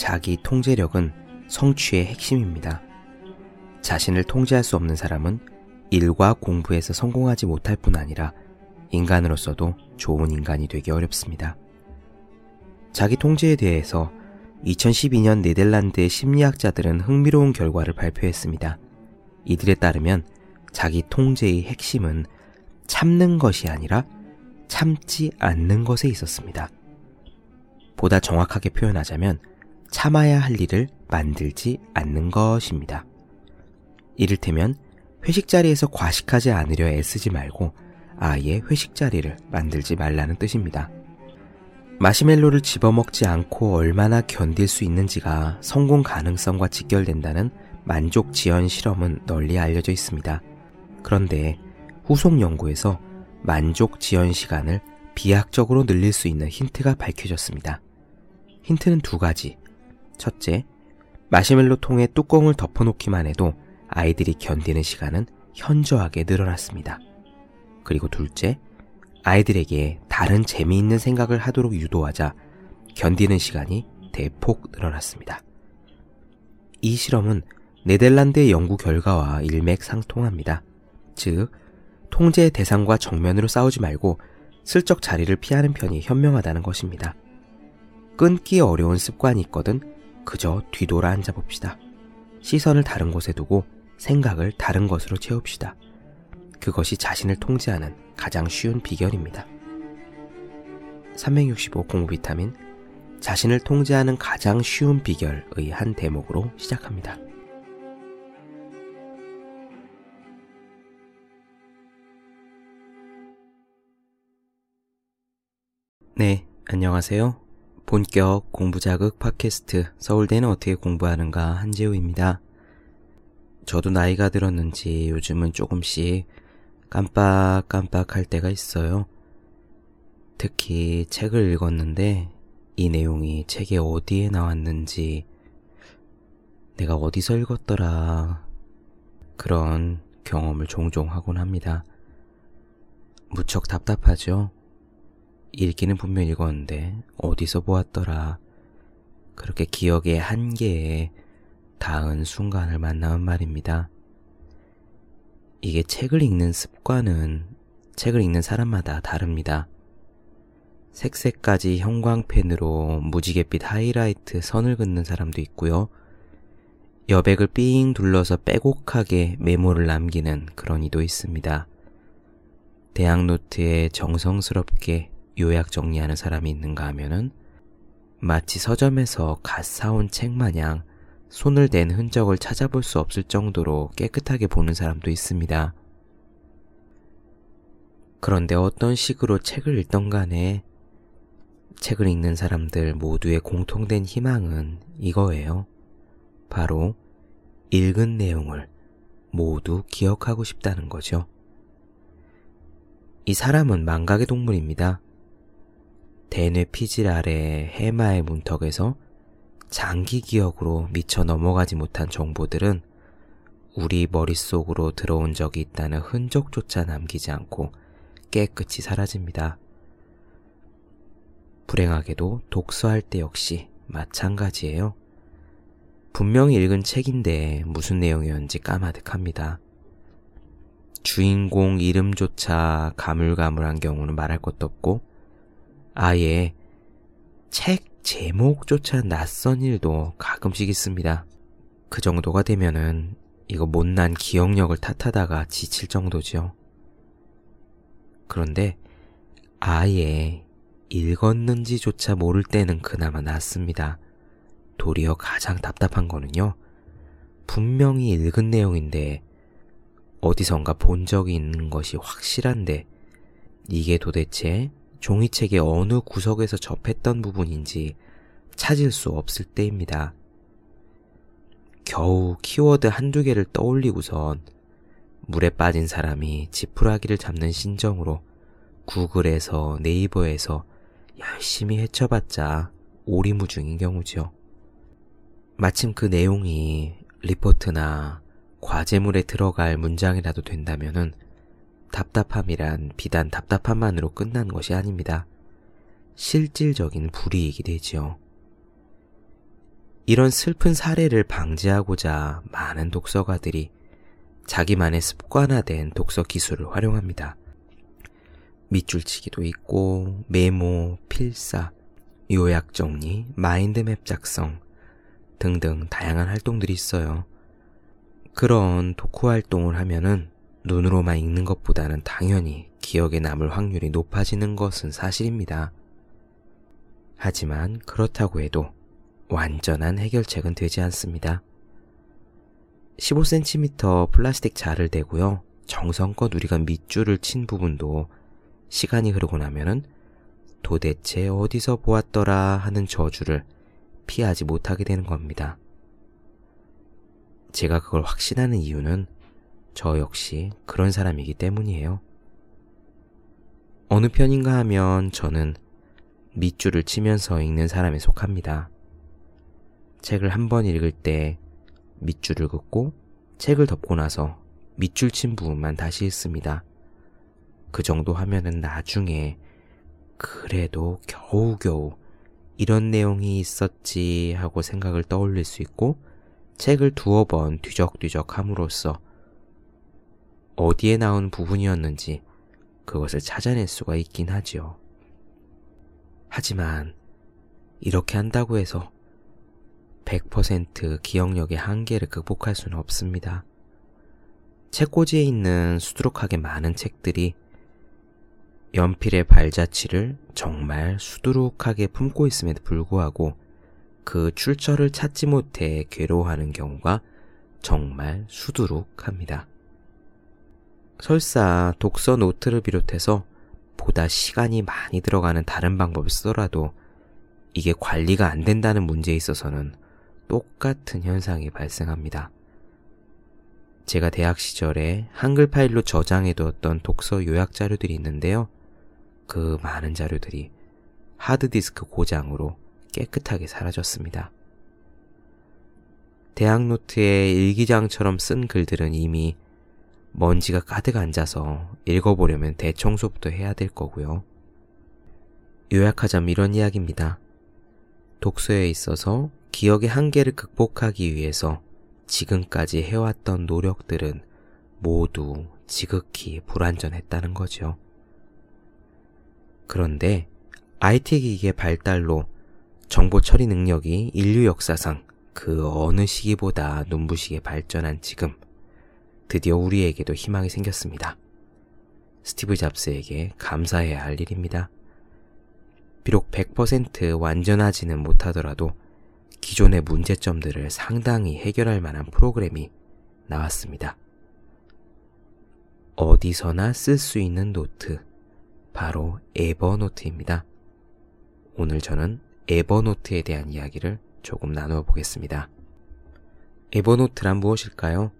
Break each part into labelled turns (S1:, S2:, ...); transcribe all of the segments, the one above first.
S1: 자기 통제력은 성취의 핵심입니다. 자신을 통제할 수 없는 사람은 일과 공부에서 성공하지 못할 뿐 아니라 인간으로서도 좋은 인간이 되기 어렵습니다. 자기 통제에 대해서 2012년 네덜란드의 심리학자들은 흥미로운 결과를 발표했습니다. 이들에 따르면 자기 통제의 핵심은 참는 것이 아니라 참지 않는 것에 있었습니다. 보다 정확하게 표현하자면 참아야 할 일을 만들지 않는 것입니다. 이를테면 회식 자리에서 과식하지 않으려 애쓰지 말고 아예 회식 자리를 만들지 말라는 뜻입니다. 마시멜로를 집어먹지 않고 얼마나 견딜 수 있는지가 성공 가능성과 직결된다는 만족 지연 실험은 널리 알려져 있습니다. 그런데 후속 연구에서 만족 지연 시간을 비약적으로 늘릴 수 있는 힌트가 밝혀졌습니다. 힌트는 두 가지. 첫째, 마시멜로 통에 뚜껑을 덮어놓기만 해도 아이들이 견디는 시간은 현저하게 늘어났습니다. 그리고 둘째, 아이들에게 다른 재미있는 생각을 하도록 유도하자 견디는 시간이 대폭 늘어났습니다. 이 실험은 네덜란드의 연구 결과와 일맥상통합니다. 즉, 통제 대상과 정면으로 싸우지 말고 슬쩍 자리를 피하는 편이 현명하다는 것입니다. 끊기 어려운 습관이 있거든 그저 뒤돌아 앉아 봅시다. 시선을 다른 곳에 두고 생각을 다른 것으로 채웁시다. 그것이 자신을 통제하는 가장 쉬운 비결입니다. 365 공부 비타민 자신을 통제하는 가장 쉬운 비결의 한 대목으로 시작합니다. 네, 안녕하세요. 본격 공부자극 팟캐스트 서울대는 어떻게 공부하는가 한재우입니다. 저도 나이가 들었는지 요즘은 조금씩 깜빡깜빡 할 때가 있어요. 특히 책을 읽었는데 이 내용이 책에 어디에 나왔는지 내가 어디서 읽었더라 그런 경험을 종종 하곤 합니다. 무척 답답하죠? 읽기는 분명 읽었는데 어디서 보았더라 그렇게 기억의 한계에 닿은 순간을 만나면 말입니다. 이게 책을 읽는 습관은 책을 읽는 사람마다 다릅니다. 색색까지 형광펜으로 무지갯빛 하이라이트 선을 긋는 사람도 있고요. 여백을 삥 둘러서 빼곡하게 메모를 남기는 그런 이도 있습니다. 대학 노트에 정성스럽게 요약 정리하는 사람이 있는가 하면은 마치 서점에서 갓 사온 책 마냥 손을 댄 흔적을 찾아볼 수 없을 정도로 깨끗하게 보는 사람도 있습니다. 그런데 어떤 식으로 책을 읽던 간에 책을 읽는 사람들 모두의 공통된 희망은 이거예요. 바로 읽은 내용을 모두 기억하고 싶다는 거죠. 이 사람은 망각의 동물입니다. 대뇌 피질 아래 해마의 문턱에서 장기 기억으로 미쳐 넘어가지 못한 정보들은 우리 머릿속으로 들어온 적이 있다는 흔적조차 남기지 않고 깨끗이 사라집니다. 불행하게도 독서할 때 역시 마찬가지예요. 분명히 읽은 책인데 무슨 내용이었는지 까마득합니다. 주인공 이름조차 가물가물한 경우는 말할 것도 없고, 아예 책 제목조차 낯선 일도 가끔씩 있습니다. 그 정도가 되면은 이거 못난 기억력을 탓하다가 지칠 정도죠. 그런데 아예 읽었는지조차 모를 때는 그나마 낫습니다. 도리어 가장 답답한 거는요. 분명히 읽은 내용인데 어디선가 본 적이 있는 것이 확실한데 이게 도대체 종이책의 어느 구석에서 접했던 부분인지 찾을 수 없을 때입니다. 겨우 키워드 한두 개를 떠올리고선 물에 빠진 사람이 지푸라기를 잡는 심정으로 구글에서 네이버에서 열심히 헤쳐봤자 오리무중인 경우죠. 마침 그 내용이 리포트나 과제물에 들어갈 문장이라도 된다면은 답답함이란 비단 답답함만으로 끝난 것이 아닙니다. 실질적인 불이익이 되지요. 이런 슬픈 사례를 방지하고자 많은 독서가들이 자기만의 습관화된 독서 기술을 활용합니다. 밑줄치기도 있고, 메모, 필사, 요약 정리, 마인드맵 작성 등등 다양한 활동들이 있어요. 그런 독후 활동을 하면은 눈으로만 읽는 것보다는 당연히 기억에 남을 확률이 높아지는 것은 사실입니다. 하지만 그렇다고 해도 완전한 해결책은 되지 않습니다. 15cm 플라스틱 자를 대고요. 정성껏 우리가 밑줄을 친 부분도 시간이 흐르고 나면은 도대체 어디서 보았더라 하는 저주를 피하지 못하게 되는 겁니다. 제가 그걸 확신하는 이유는 저 역시 그런 사람이기 때문이에요. 어느 편인가 하면 저는 밑줄을 치면서 읽는 사람에 속합니다. 책을 한 번 읽을 때 밑줄을 긋고 책을 덮고 나서 밑줄 친 부분만 다시 읽습니다. 그 정도 하면은 나중에 그래도 겨우겨우 이런 내용이 있었지 하고 생각을 떠올릴 수 있고 책을 두어 번 뒤적뒤적 함으로써 어디에 나온 부분이었는지 그것을 찾아낼 수가 있긴 하지요. 하지만 이렇게 한다고 해서 100% 기억력의 한계를 극복할 수는 없습니다. 책꽂이에 있는 수두룩하게 많은 책들이 연필의 발자취를 정말 수두룩하게 품고 있음에도 불구하고 그 출처를 찾지 못해 괴로워하는 경우가 정말 수두룩합니다. 설사 독서 노트를 비롯해서 보다 시간이 많이 들어가는 다른 방법을 쓰더라도 이게 관리가 안 된다는 문제에 있어서는 똑같은 현상이 발생합니다. 제가 대학 시절에 한글 파일로 저장해 두었던 독서 요약 자료들이 있는데요. 그 많은 자료들이 하드디스크 고장으로 깨끗하게 사라졌습니다. 대학 노트에 일기장처럼 쓴 글들은 이미 먼지가 가득 앉아서 읽어보려면 대청소부터 해야 될 거고요. 요약하자면 이런 이야기입니다. 독서에 있어서 기억의 한계를 극복하기 위해서 지금까지 해왔던 노력들은 모두 지극히 불완전했다는 거죠. 그런데 IT 기기의 발달로 정보 처리 능력이 인류 역사상 그 어느 시기보다 눈부시게 발전한 지금, 드디어 우리에게도 희망이 생겼습니다. 스티브 잡스에게 감사해야 할 일입니다. 비록 100% 완전하지는 못하더라도 기존의 문제점들을 상당히 해결할 만한 프로그램이 나왔습니다. 어디서나 쓸 수 있는 노트, 바로 에버노트입니다. 오늘 저는 에버노트에 대한 이야기를 조금 나누어 보겠습니다. 에버노트란 무엇일까요?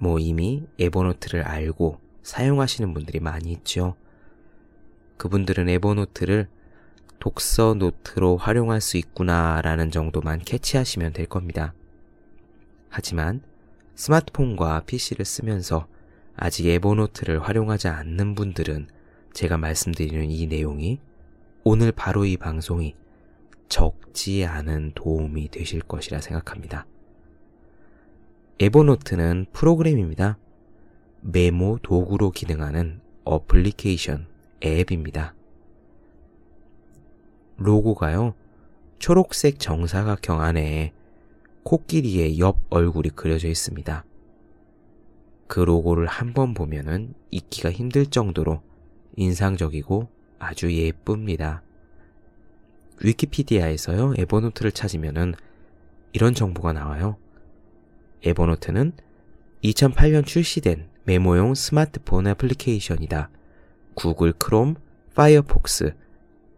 S1: 뭐 이미 에버노트를 알고 사용하시는 분들이 많이 있죠. 그분들은 에버노트를 독서 노트로 활용할 수 있구나라는 정도만 캐치하시면 될 겁니다. 하지만 스마트폰과 PC를 쓰면서 아직 에버노트를 활용하지 않는 분들은 제가 말씀드리는 이 내용이 오늘 바로 이 방송이 적지 않은 도움이 되실 것이라 생각합니다. 에버노트는 프로그램입니다. 메모 도구로 기능하는 어플리케이션 앱입니다. 로고가요, 초록색 정사각형 안에 코끼리의 옆 얼굴이 그려져 있습니다. 그 로고를 한 번 보면은 잊기가 힘들 정도로 인상적이고 아주 예쁩니다. 위키피디아에서요, 에버노트를 찾으면은 이런 정보가 나와요. 에버노트는 2008년 출시된 메모용 스마트폰 애플리케이션이다. 구글 크롬, 파이어폭스,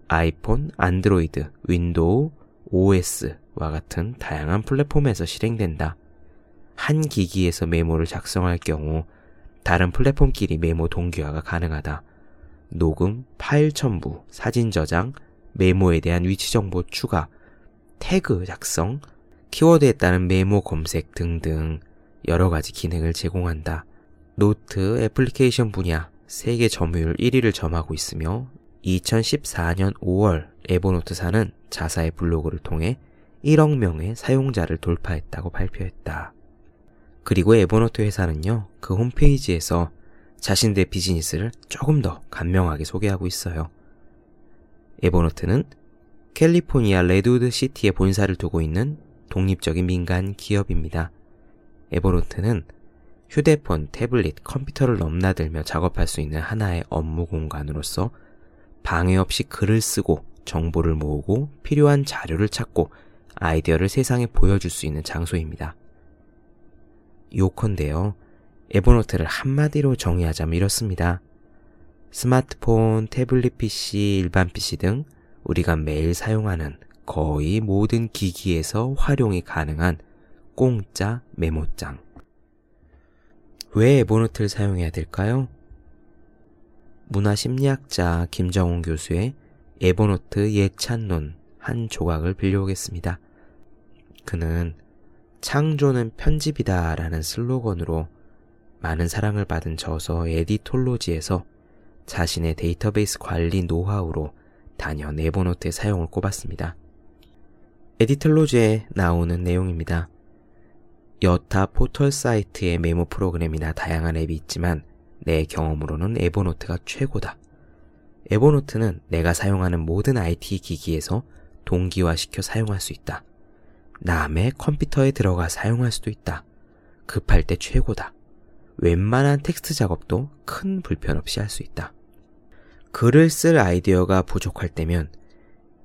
S1: 아이폰, 안드로이드, 윈도우, OS와 같은 다양한 플랫폼에서 실행된다. 한 기기에서 메모를 작성할 경우 다른 플랫폼끼리 메모 동기화가 가능하다. 녹음, 파일 첨부, 사진 저장, 메모에 대한 위치 정보 추가, 태그 작성, 키워드에 따른 메모 검색 등등 여러 가지 기능을 제공한다. 노트 애플리케이션 분야 세계 점유율 1위를 점하고 있으며 2014년 5월 에버노트사는 자사의 블로그를 통해 1억 명의 사용자를 돌파했다고 발표했다. 그리고 에버노트 회사는요, 그 홈페이지에서 자신들의 비즈니스를 조금 더 간명하게 소개하고 있어요. 에버노트는 캘리포니아 레드우드 시티에 본사를 두고 있는 독립적인 민간 기업입니다. 에버노트는 휴대폰, 태블릿, 컴퓨터를 넘나들며 작업할 수 있는 하나의 업무 공간으로서 방해 없이 글을 쓰고 정보를 모으고 필요한 자료를 찾고 아이디어를 세상에 보여줄 수 있는 장소입니다. 요컨대요. 에버노트를 한마디로 정의하자면 이렇습니다. 스마트폰, 태블릿 PC, 일반 PC 등 우리가 매일 사용하는 거의 모든 기기에서 활용이 가능한 공짜 메모장. 왜 에버노트를 사용해야 될까요? 문화심리학자 김정훈 교수의 에버노트 예찬론 한 조각을 빌려오겠습니다. 그는 창조는 편집이다 라는 슬로건으로 많은 사랑을 받은 저서 에디톨로지에서 자신의 데이터베이스 관리 노하우로 단연 에버노트의 사용을 꼽았습니다. 에디톨로지에 나오는 내용입니다. 여타 포털 사이트의 메모 프로그램이나 다양한 앱이 있지만 내 경험으로는 에버노트가 최고다. 에버노트는 내가 사용하는 모든 IT 기기에서 동기화시켜 사용할 수 있다. 남의 컴퓨터에 들어가 사용할 수도 있다. 급할 때 최고다. 웬만한 텍스트 작업도 큰 불편 없이 할 수 있다. 글을 쓸 아이디어가 부족할 때면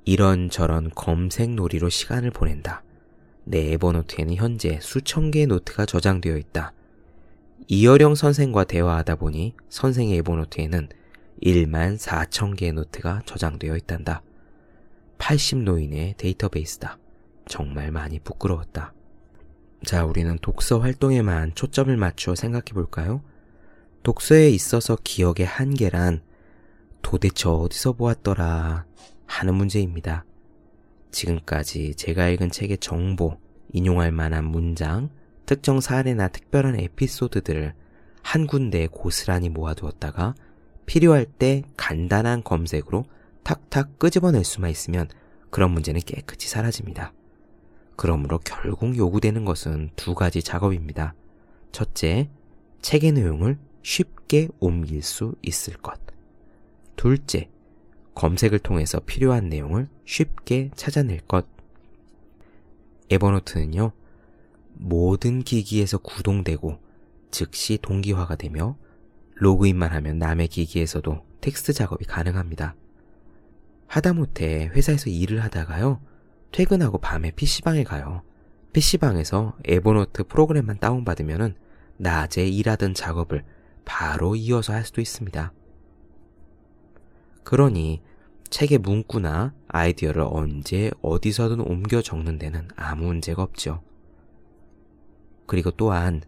S1: 이런저런 검색 놀이로 시간을 보낸다. 내 에버노트에는 현재 수천 개의 노트가 저장되어 있다. 이어령 선생과 대화하다 보니 선생의 에버노트에는 1만 4천 개의 노트가 저장되어 있단다. 80노인의 데이터베이스다. 정말 많이 부끄러웠다. 자, 우리는 독서 활동에만 초점을 맞추어 생각해 볼까요? 독서에 있어서 기억의 한계란 도대체 어디서 보았더라 하는 문제입니다. 지금까지 제가 읽은 책의 정보, 인용할 만한 문장, 특정 사례나 특별한 에피소드들을 한 군데에 고스란히 모아두었다가 필요할 때 간단한 검색으로 탁탁 끄집어낼 수만 있으면 그런 문제는 깨끗이 사라집니다. 그러므로 결국 요구되는 것은 두 가지 작업입니다. 첫째, 책의 내용을 쉽게 옮길 수 있을 것. 둘째, 검색을 통해서 필요한 내용을 쉽게 찾아낼 것. 에버노트는요, 모든 기기에서 구동되고 즉시 동기화가 되며 로그인만 하면 남의 기기에서도 텍스트 작업이 가능합니다. 하다못해 회사에서 일을 하다가요, 퇴근하고 밤에 PC방에 가요. PC방에서 에버노트 프로그램만 다운받으면 낮에 일하던 작업을 바로 이어서 할 수도 있습니다. 그러니 책의 문구나 아이디어를 언제 어디서든 옮겨 적는 데는 아무 문제가 없죠. 그리고 또한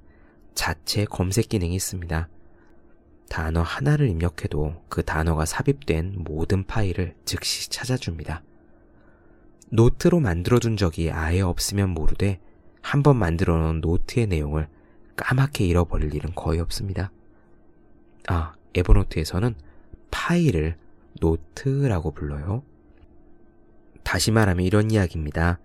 S1: 자체 검색 기능이 있습니다. 단어 하나를 입력해도 그 단어가 삽입된 모든 파일을 즉시 찾아줍니다. 노트로 만들어둔 적이 아예 없으면 모르되 한 번 만들어 놓은 노트의 내용을 까맣게 잃어버릴 일은 거의 없습니다. 아, 에버노트에서는 파일을 노트라고 불러요. 다시 말하면 이런 이야기입니다.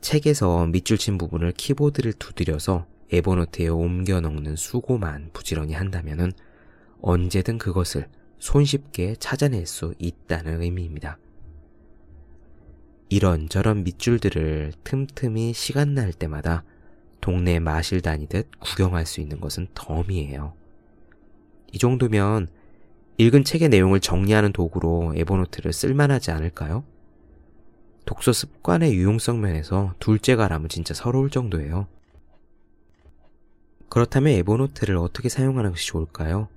S1: 책에서 밑줄 친 부분을 키보드를 두드려서 에버노트에 옮겨 넣는 수고만 부지런히 한다면 언제든 그것을 손쉽게 찾아낼 수 있다는 의미입니다. 이런저런 밑줄들을 틈틈이 시간 날 때마다 동네 마실 다니듯 구경할 수 있는 것은 덤이에요. 이 정도면 읽은 책의 내용을 정리하는 도구로 에버노트를 쓸만하지 않을까요? 독서 습관의 유용성 면에서 둘째가라면 진짜 서러울 정도예요. 그렇다면 에버노트를 어떻게 사용하는 것이 좋을까요?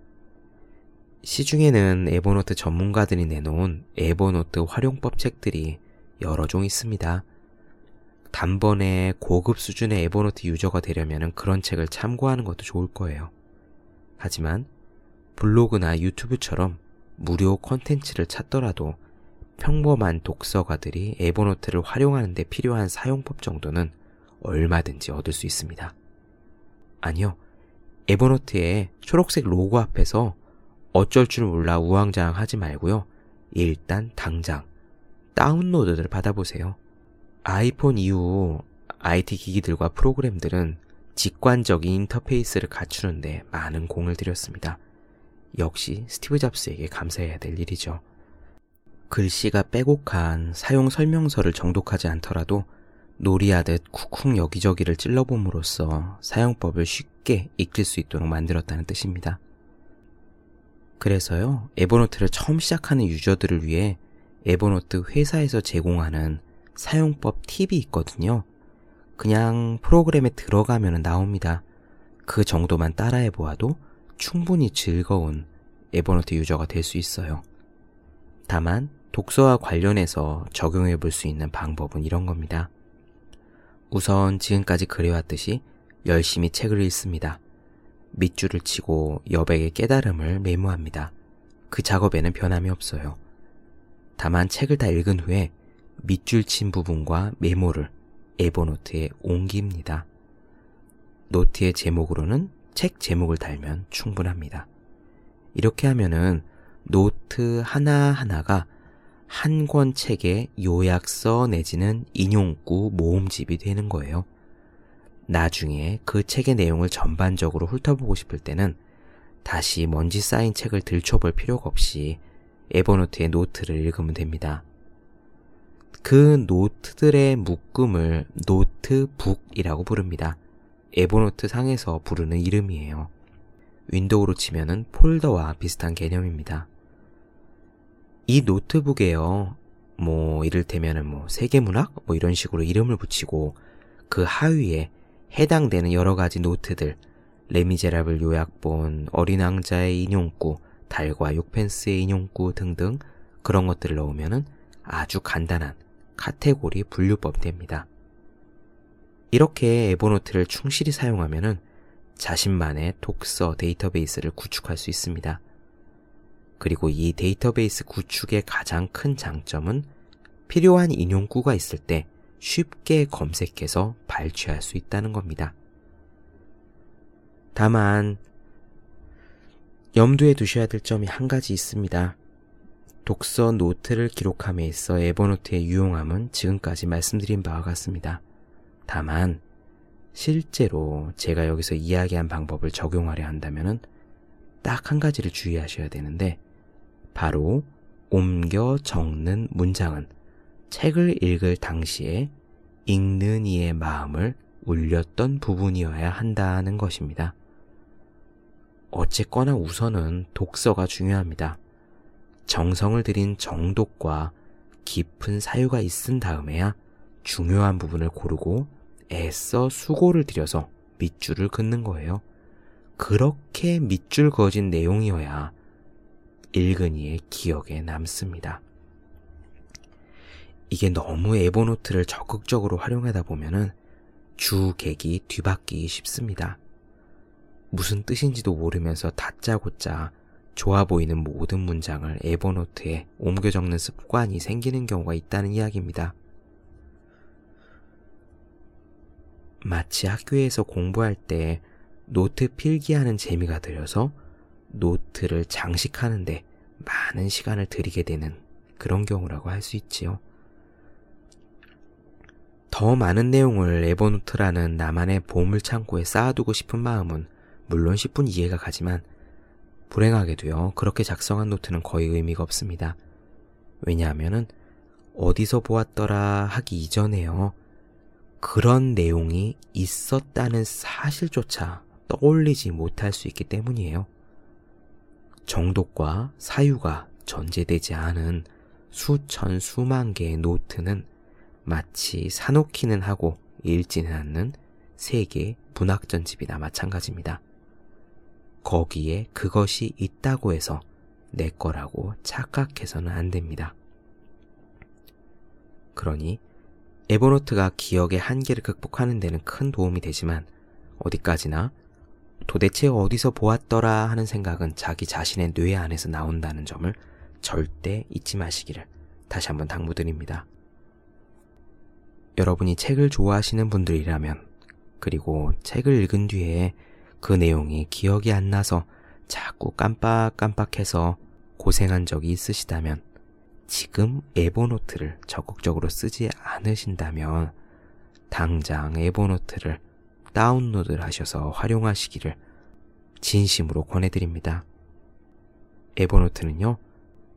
S1: 시중에는 에버노트 전문가들이 내놓은 에버노트 활용법 책들이 여러 종 있습니다. 단번에 고급 수준의 에버노트 user가 되려면 그런 책을 참고하는 것도 좋을 거예요. 하지만 블로그나 유튜브처럼 무료 콘텐츠를 찾더라도 평범한 독서가들이 에버노트를 활용하는 데 필요한 사용법 정도는 얼마든지 얻을 수 있습니다. 아니요. 에버노트의 초록색 로고 앞에서 어쩔 줄 몰라 우왕좌왕 하지 말고요. 일단 당장 다운로드를 받아보세요. 아이폰 이후 IT 기기들과 프로그램들은 직관적인 인터페이스를 갖추는데 많은 공을 들였습니다. 역시 스티브 잡스에게 감사해야 될 일이죠. 글씨가 빼곡한 사용 설명서를 정독하지 않더라도 놀이하듯 쿡쿡 여기저기를 찔러봄으로써 사용법을 쉽게 익힐 수 있도록 만들었다는 뜻입니다. 그래서요, 에버노트를 처음 시작하는 유저들을 위해 에버노트 회사에서 제공하는 사용법 팁이 있거든요. 그냥 프로그램에 들어가면 나옵니다. 그 정도만 따라해 보아도 충분히 즐거운 에버노트 유저가 될 수 있어요. 다만 독서와 관련해서 적용해 볼 수 있는 방법은 이런 겁니다. 우선 지금까지 그래왔듯이 열심히 책을 읽습니다. 밑줄을 치고 여백의 깨달음을 메모합니다. 그 작업에는 변함이 없어요. 다만 책을 다 읽은 후에 밑줄 친 부분과 메모를 에버노트에 옮깁니다. 노트의 제목으로는 책 제목을 달면 충분합니다. 이렇게 하면은 노트 하나하나가 한 권 책의 요약서 내지는 인용구 모음집이 되는 거예요. 나중에 그 책의 내용을 전반적으로 훑어보고 싶을 때는 다시 먼지 쌓인 책을 들춰볼 필요가 없이 에버노트의 노트를 읽으면 됩니다. 그 노트들의 묶음을 노트북이라고 부릅니다. 에버노트 상에서 부르는 이름이에요. 윈도우로 치면은 폴더와 비슷한 개념입니다. 이 노트북에요. 뭐 이를테면은 뭐 세계문학 뭐 이런 식으로 이름을 붙이고 그 하위에 해당되는 여러 가지 노트들 레미제라블 요약본, 어린 왕자의 인용구, 달과 육펜스의 인용구 등등 그런 것들을 넣으면은 아주 간단한 카테고리 분류법이 됩니다. 이렇게 에버노트를 충실히 사용하면 자신만의 독서 데이터베이스를 구축할 수 있습니다. 그리고 이 데이터베이스 구축의 가장 큰 장점은 필요한 인용구가 있을 때 쉽게 검색해서 발췌할 수 있다는 겁니다. 다만 염두에 두셔야 될 점이 한 가지 있습니다. 독서 노트를 기록함에 있어 에버노트의 유용함은 지금까지 말씀드린 바와 같습니다. 다만 실제로 제가 여기서 이야기한 방법을 적용하려 한다면 딱 한 가지를 주의하셔야 되는데 바로 옮겨 적는 문장은 책을 읽을 당시에 읽는 이의 마음을 울렸던 부분이어야 한다는 것입니다. 어쨌거나 우선은 독서가 중요합니다. 정성을 들인 정독과 깊은 사유가 있은 다음에야 중요한 부분을 고르고 애써 수고를 들여서 밑줄을 긋는 거예요. 그렇게 밑줄 그어진 내용이어야 읽은 이의 기억에 남습니다. 이게 너무 에버노트를 적극적으로 활용하다 보면은 주객이 뒤바뀌기 쉽습니다. 무슨 뜻인지도 모르면서 다짜고짜 좋아 보이는 모든 문장을 에버노트에 옮겨 적는 습관이 생기는 경우가 있다는 이야기입니다. 마치 학교에서 공부할 때 노트 필기하는 재미가 들여서 노트를 장식하는데 많은 시간을 들이게 되는 그런 경우라고 할 수 있지요. 더 많은 내용을 에버노트라는 나만의 보물 창고에 쌓아두고 싶은 마음은 물론 10분 이해가 가지만 불행하게도요, 그렇게 작성한 노트는 거의 의미가 없습니다. 왜냐하면은 어디서 보았더라 하기 이전에요. 그런 내용이 있었다는 사실조차 떠올리지 못할 수 있기 때문이에요. 정독과 사유가 전제되지 않은 수천 수만 개의 노트는 마치 사놓기는 하고 읽지는 않는 세계 문학전집이나 마찬가지입니다. 거기에 그것이 있다고 해서 내 거라고 착각해서는 안 됩니다. 그러니 에버노트가 기억의 한계를 극복하는 데는 큰 도움이 되지만 어디까지나 도대체 어디서 보았더라 하는 생각은 자기 자신의 뇌 안에서 나온다는 점을 절대 잊지 마시기를 다시 한번 당부드립니다. 여러분이 책을 좋아하시는 분들이라면 그리고 책을 읽은 뒤에 그 내용이 기억이 안 나서 자꾸 깜빡깜빡해서 고생한 적이 있으시다면 지금 에버노트를 적극적으로 쓰지 않으신다면 당장 에버노트를 다운로드를 하셔서 활용하시기를 진심으로 권해드립니다. 에버노트는요,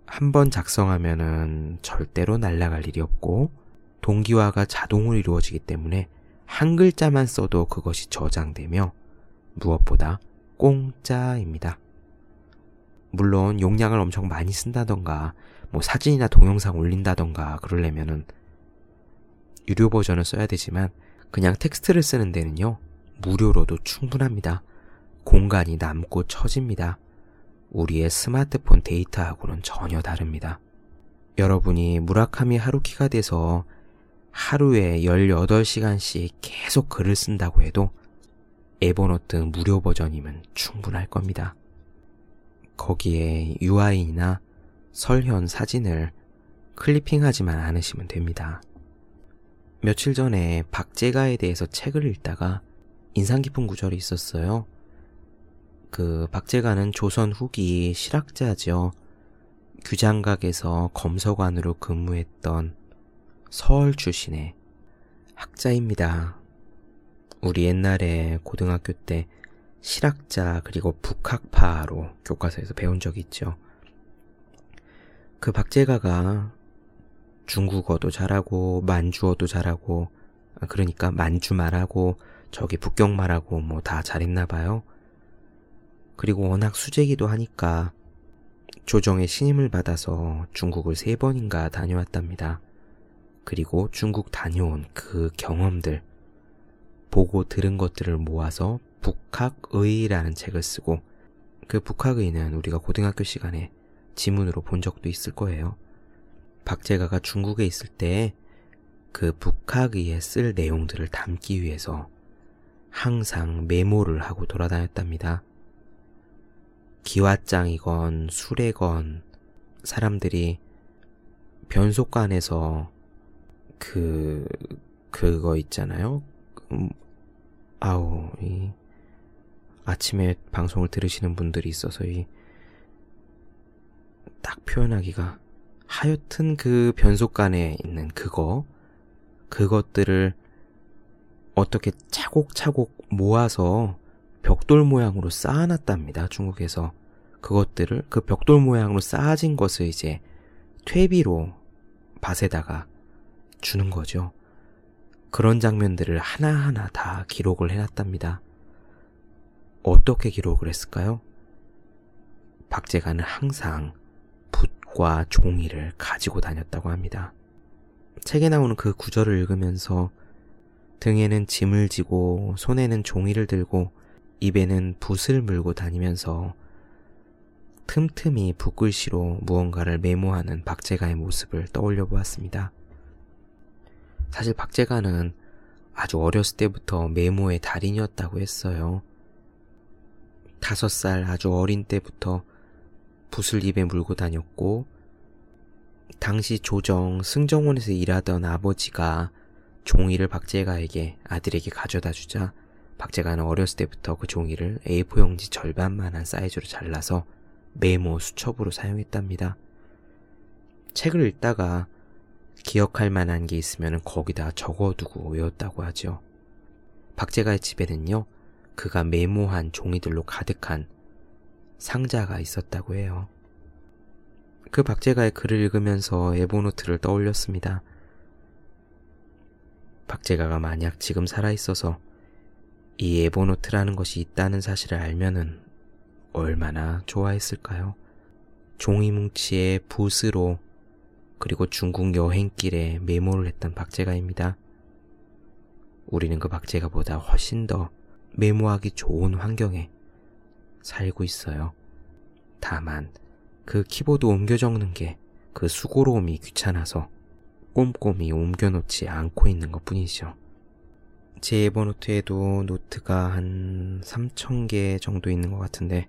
S1: 한 번 작성하면은 절대로 날아갈 일이 없고, 동기화가 자동으로 이루어지기 때문에 한 글자만 써도 그것이 저장되며, 무엇보다 공짜입니다. 물론 용량을 엄청 많이 쓴다던가, 뭐 사진이나 동영상 올린다던가 그러려면은 유료 버전을 써야 되지만 그냥 텍스트를 쓰는 데는요 무료로도 충분합니다. 공간이 남고 처집니다. 우리의 스마트폰 데이터하고는 전혀 다릅니다. 여러분이 무라카미 하루키가 돼서 하루에 18시간씩 계속 글을 쓴다고 해도 에버노트 무료 버전이면 충분할 겁니다. 거기에 아이유나 설현 사진을 클리핑하지만 않으시면 됩니다. 며칠 전에 박제가에 대해서 책을 읽다가 인상 깊은 구절이 있었어요. 그 박제가는 조선 후기 실학자죠. 규장각에서 검서관으로 근무했던 서울 출신의 학자입니다. 우리 옛날에 고등학교 때 실학자 그리고 북학파로 교과서에서 배운 적이 있죠. 그 박제가가 중국어도 잘하고 만주어도 잘하고 아, 그러니까 만주 말하고 저기 북경 말하고 뭐 다 잘했나 봐요. 그리고 워낙 수재기도 하니까 조정의 신임을 받아서 중국을 세 번인가 다녀왔답니다. 그리고 중국 다녀온 그 경험들, 보고 들은 것들을 모아서 북학의라는 책을 쓰고 그 북학의는 우리가 고등학교 시간에 지문으로 본 적도 있을 거예요. 박제가가 중국에 있을 때 그 북학의에 쓸 내용들을 담기 위해서 항상 메모를 하고 돌아다녔답니다. 기왓장이건 수레건 사람들이 변속관에서 그 그거 있잖아요. 음, 아우 이 아침에 방송을 들으시는 분들이 있어서 이 딱 표현하기가 하여튼 그 변속관에 있는 그거 그것들을 어떻게 차곡차곡 모아서 벽돌 모양으로 쌓아놨답니다. 중국에서 그것들을 그 벽돌 모양으로 쌓아진 것을 이제 퇴비로 밭에다가 주는 거죠. 그런 장면들을 하나하나 다 기록을 해놨답니다. 어떻게 기록을 했을까요? 박제가는 항상 붓과 종이를 가지고 다녔다고 합니다. 책에 나오는 그 구절을 읽으면서 등에는 짐을 지고 손에는 종이를 들고 입에는 붓을 물고 다니면서 틈틈이 붓글씨로 무언가를 메모하는 박제가의 모습을 떠올려 보았습니다. 사실 박제가는 아주 어렸을 때부터 메모의 달인이었다고 했어요. 다섯 살 아주 어린 때부터 붓을 입에 물고 다녔고, 당시 조정 승정원에서 일하던 아버지가 종이를 박제가에게 아들에게 가져다 주자 박제가는 어렸을 때부터 그 종이를 A4 용지 절반만한 사이즈로 잘라서 메모 수첩으로 사용했답니다. 책을 읽다가 기억할 만한 게 있으면 거기다 적어두고 외웠다고 하죠. 박제가의 집에는요, 그가 메모한 종이들로 가득한 상자가 있었다고 해요. 그 박제가의 글을 읽으면서 에보노트를 떠올렸습니다. 박제가가 만약 지금 살아있어서 이 에보노트라는 것이 있다는 사실을 알면은 얼마나 좋아했을까요? 종이 뭉치에 붓으로 그리고 중국 여행길에 메모를 했던 박제가입니다. 우리는 그 박제가보다 훨씬 더 메모하기 좋은 환경에 살고 있어요. 다만 그 키보드 옮겨 적는 게 그 수고로움이 귀찮아서 꼼꼼히 옮겨 놓지 않고 있는 것 뿐이죠. 제 에버노트에도 노트가 한 3,000개 정도 있는 것 같은데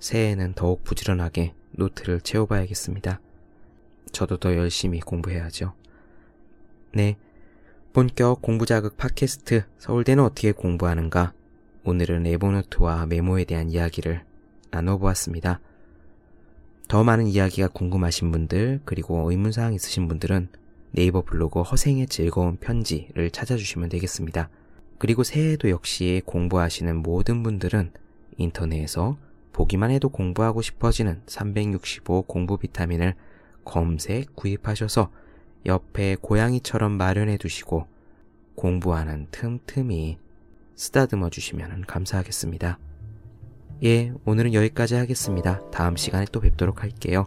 S1: 새해에는 더욱 부지런하게 노트를 채워봐야겠습니다. 저도 더 열심히 공부해야죠. 네. 본격 공부자극 팟캐스트 서울대는 어떻게 공부하는가? 오늘은 에버노트와 메모에 대한 이야기를 나눠보았습니다. 더 많은 이야기가 궁금하신 분들, 그리고 의문사항 있으신 분들은 네이버 블로그 허생의 즐거운 편지를 찾아주시면 되겠습니다. 그리고 새해에도 역시 공부하시는 모든 분들은 인터넷에서 보기만 해도 공부하고 싶어지는 365 공부 비타민을 검색 구입하셔서 옆에 고양이처럼 마련해 두시고 공부하는 틈틈이 쓰다듬어 주시면 감사하겠습니다. 예, 오늘은 여기까지 하겠습니다. 다음 시간에 또 뵙도록 할게요.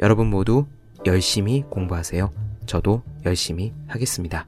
S1: 여러분 모두 열심히 공부하세요. 저도 열심히 하겠습니다.